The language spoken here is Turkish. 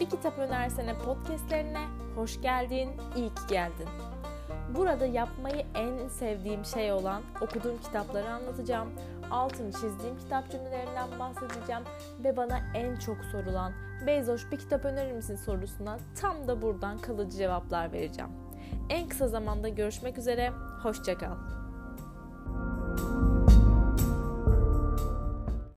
Bir Kitap Önersene podcastlerine hoş geldin, iyi ki geldin. Burada yapmayı en sevdiğim şey olan okuduğum kitapları anlatacağım. Altını çizdiğim kitap cümlelerinden bahsedeceğim ve bana en çok sorulan Beyzoş bir kitap önerir misin sorusuna tam da buradan kalıcı cevaplar vereceğim. En kısa zamanda görüşmek üzere, hoşçakal.